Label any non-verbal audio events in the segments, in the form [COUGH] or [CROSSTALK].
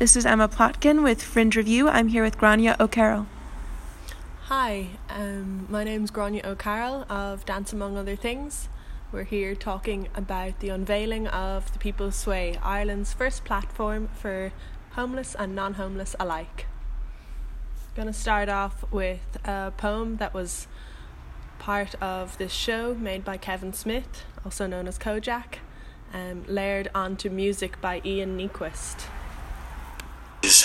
This is Emma Plotkin with Fringe Review. I'm here with Grainne O'Carroll. Hi, um, my name's Grainne O'Carroll of Dance Among Other Things. We're here talking about the unveiling of the People's Sway, Ireland's first platform for homeless and non homeless alike. I'm going to start off with a poem that was part of this show made by Kevin Smith, also known as Kojak, um, layered onto music by Ian Nyquist is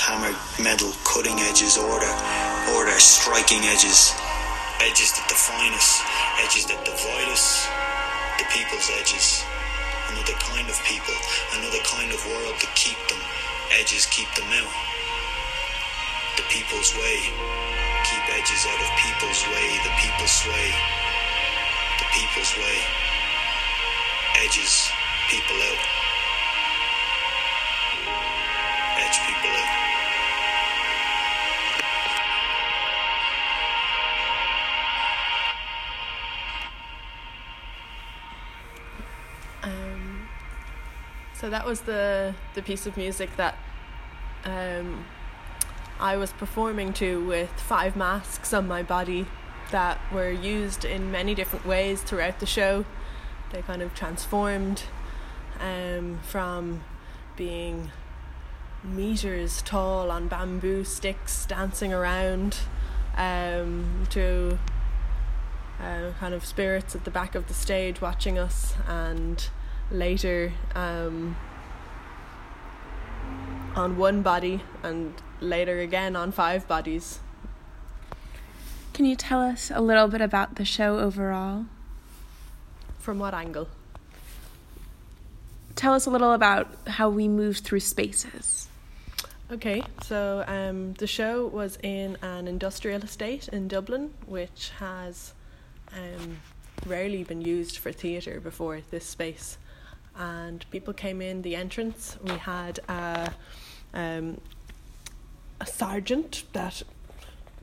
hammered metal, cutting edges, order, order, striking edges, edges that define us, edges that divide us, the people's edges. Another kind of people, another kind of world to keep them, edges keep them out. The people's way, keep edges out of people's way, the people's way. the people's way, edges, people out. So that was the the piece of music that um, I was performing to with five masks on my body that were used in many different ways throughout the show. They kind of transformed um, from being meters tall on bamboo sticks dancing around um, to uh, kind of spirits at the back of the stage watching us and later um, on one body and later again on five bodies. Can you tell us a little bit about the show overall? From what angle? Tell us a little about how we moved through spaces. Okay, so um, the show was in an industrial estate in Dublin, which has um, rarely been used for theatre before this space. And people came in the entrance. We had a, um, a sergeant that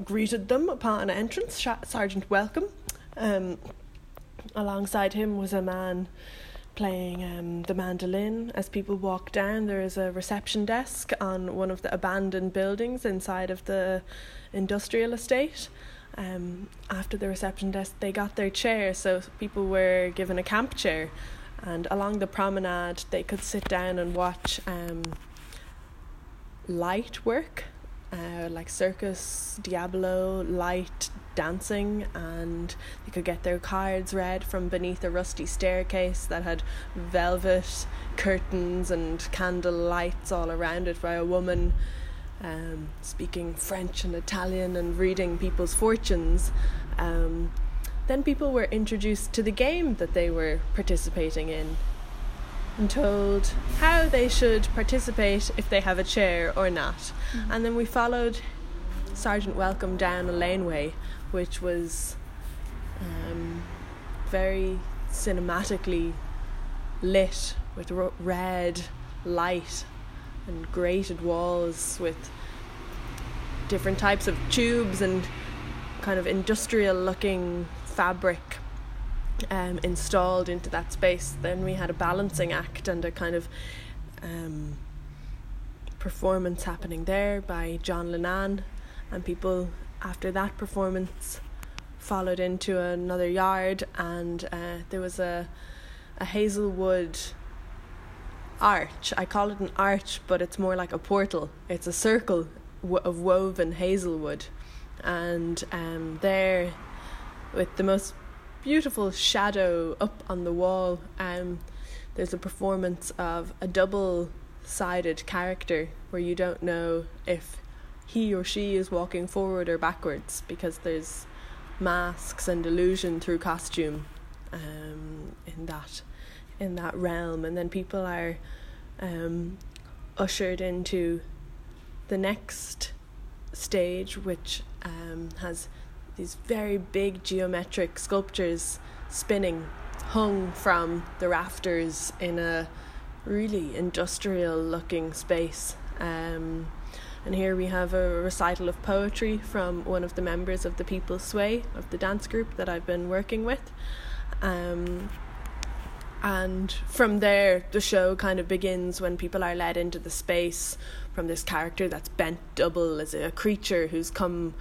greeted them upon entrance, Sergeant Welcome. Um, alongside him was a man playing um, the mandolin. As people walk down, there is a reception desk on one of the abandoned buildings inside of the industrial estate. Um, after the reception desk, they got their chair, so people were given a camp chair, and along the promenade, they could sit down and watch um, light work, uh, like circus, Diablo, light dancing and they could get their cards read from beneath a rusty staircase that had velvet curtains and candle lights all around it by a woman um, speaking French and Italian and reading people's fortunes. Um, then people were introduced to the game that they were participating in and told how they should participate if they have a chair or not. Mm-hmm. And then we followed Sergeant Welcome down a laneway which was um, very cinematically lit with ro- red light and grated walls with different types of tubes and kind of industrial looking fabric um, installed into that space. Then we had a balancing act and a kind of um, performance happening there by John Lennon, and people after that performance followed into another yard and uh, there was a a hazelwood arch. I call it an arch but it's more like a portal. It's a circle of woven hazelwood. And um, there with the most beautiful shadow up on the wall. Um, there's a performance of a double sided character where you don't know if he or she is walking forward or backwards because there's masks and illusion through costume um, in that in that realm. And then people are um, ushered into the next stage which um, has these very big geometric sculptures spinning hung from the rafters in a really industrial looking space um, and here we have a recital of poetry from one of the members of the People's Sway, of the dance group that I've been working with. Um, and from there the show kind of begins when people are led into the space from this character that's bent double as a creature who's come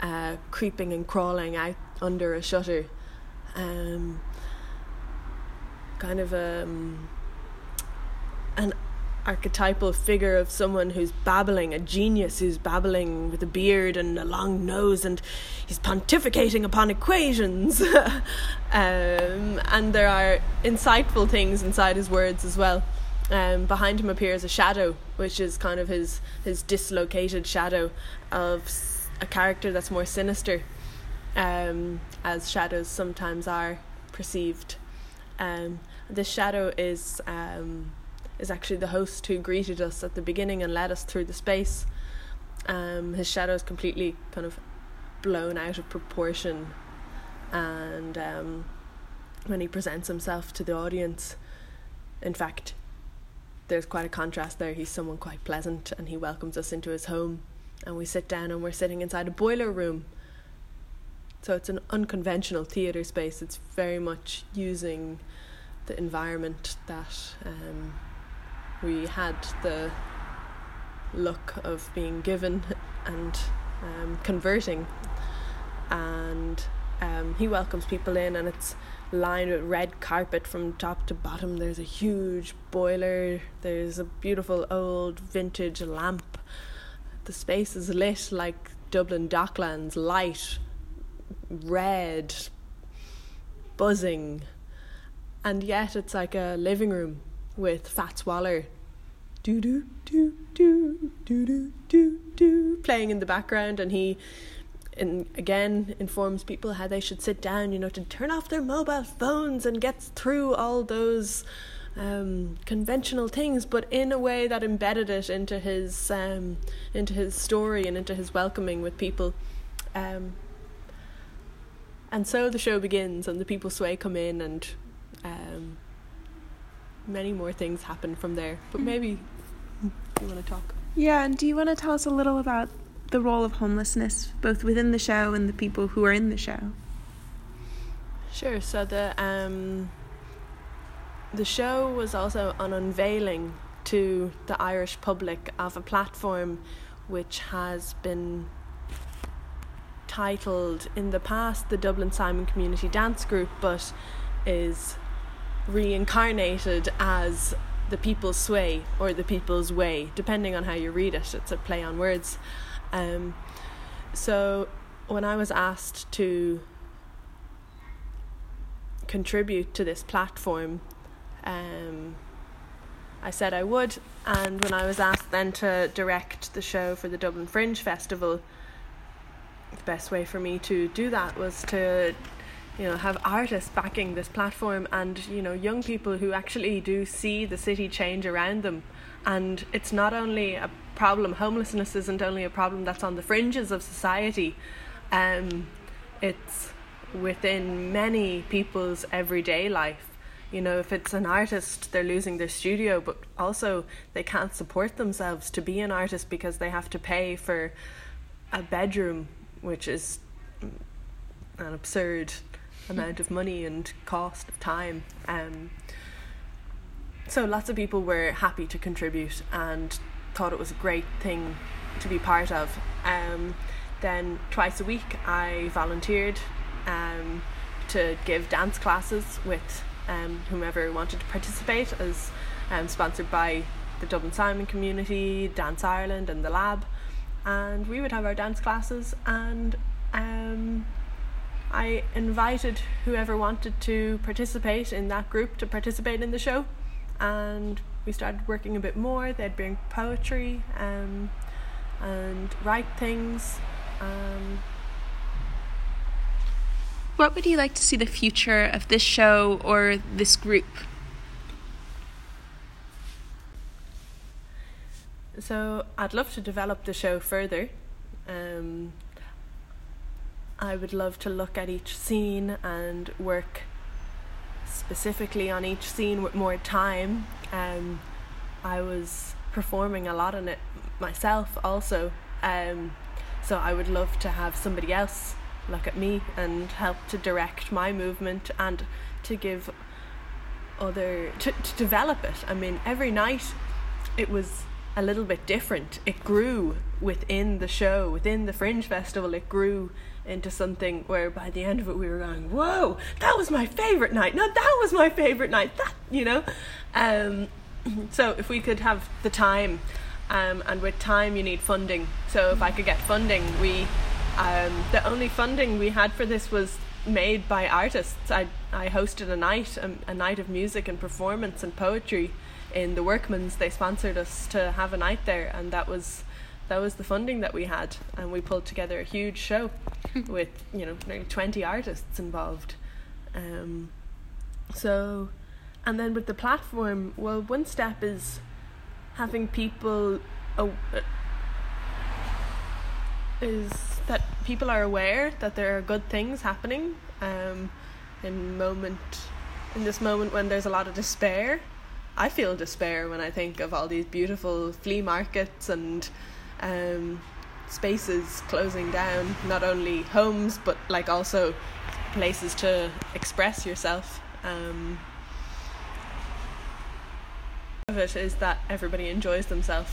uh, creeping and crawling out under a shutter um, kind of um, an archetypal figure of someone who's babbling, a genius who's babbling with a beard and a long nose, and he's pontificating upon equations. [LAUGHS] um, and there are insightful things inside his words as well. Um, behind him appears a shadow, which is kind of his his dislocated shadow of a character that's more sinister, um, as shadows sometimes are perceived. Um, this shadow is um, is actually the host who greeted us at the beginning and led us through the space. Um, his shadow is completely kind of blown out of proportion, and um, when he presents himself to the audience, in fact, there's quite a contrast there. He's someone quite pleasant, and he welcomes us into his home, and we sit down, and we're sitting inside a boiler room. So it's an unconventional theatre space. It's very much using the environment that um, we had the luck of being given and um, converting. And um, he welcomes people in, and it's lined with red carpet from top to bottom. There's a huge boiler, there's a beautiful old vintage lamp the space is lit like Dublin Docklands, light, red, buzzing. And yet it's like a living room with Fats Waller. Do do do do do do do do playing in the background and he and again informs people how they should sit down, you know, to turn off their mobile phones and get through all those um, conventional things but in a way that embedded it into his um, into his story and into his welcoming with people um, and so the show begins and the people sway come in and um, many more things happen from there but mm-hmm. maybe you want to talk? Yeah, and do you want to tell us a little about the role of homelessness, both within the show and the people who are in the show? Sure. So the um, the show was also an unveiling to the Irish public of a platform which has been titled in the past the Dublin Simon Community Dance Group, but is reincarnated as the people's sway or the people's way, depending on how you read it. It's a play on words. Um, so when I was asked to contribute to this platform, um, I said I would. And when I was asked then to direct the show for the Dublin Fringe Festival, the best way for me to do that was to you know have artists backing this platform and you know young people who actually do see the city change around them and it's not only a problem homelessness isn't only a problem that's on the fringes of society um it's within many people's everyday life you know if it's an artist they're losing their studio but also they can't support themselves to be an artist because they have to pay for a bedroom which is an absurd amount of money and cost of time. Um, so lots of people were happy to contribute and thought it was a great thing to be part of. Um, then twice a week I volunteered um, to give dance classes with um, whomever wanted to participate as um, sponsored by the Dublin Simon community, Dance Ireland and the Lab. And we would have our dance classes and um, I invited whoever wanted to participate in that group to participate in the show, and we started working a bit more. They'd bring poetry um, and write things. Um, what would you like to see the future of this show or this group? So I'd love to develop the show further. Um, I would love to look at each scene and work specifically on each scene with more time. Um, I was performing a lot on it myself also. Um, so I would love to have somebody else look at me and help to direct my movement and to give other to, to develop it. I mean, every night it was a little bit different. It grew within the show, within the Fringe Festival. It grew into something where by the end of it we were going, "Whoa, that was my favorite night." No, that was my favorite night. That you know. Um, [CLEARS THROAT] so if we could have the time, um, and with time you need funding. So if I could get funding, we um, the only funding we had for this was made by artists. I I hosted a night, a, a night of music and performance and poetry in the Workman's. They sponsored us to have a night there, and that was that was the funding that we had, and we pulled together a huge show with you know nearly twenty artists involved. Um, so, and then with the platform, well, one step is having people. Uh, is that people are aware that there are good things happening um, in moment in this moment when there's a lot of despair. I feel despair when I think of all these beautiful flea markets and um, spaces closing down. Not only homes, but like also places to express yourself. Um, of it is that everybody enjoys themselves.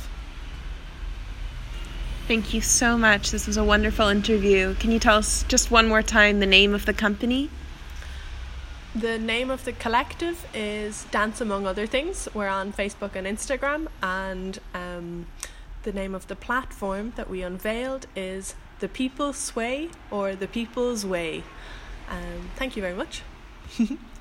Thank you so much. This was a wonderful interview. Can you tell us just one more time the name of the company? The name of the collective is Dance Among Other Things. We're on Facebook and Instagram, and um, the name of the platform that we unveiled is The People's Sway or The People's Way. Um, thank you very much. [LAUGHS]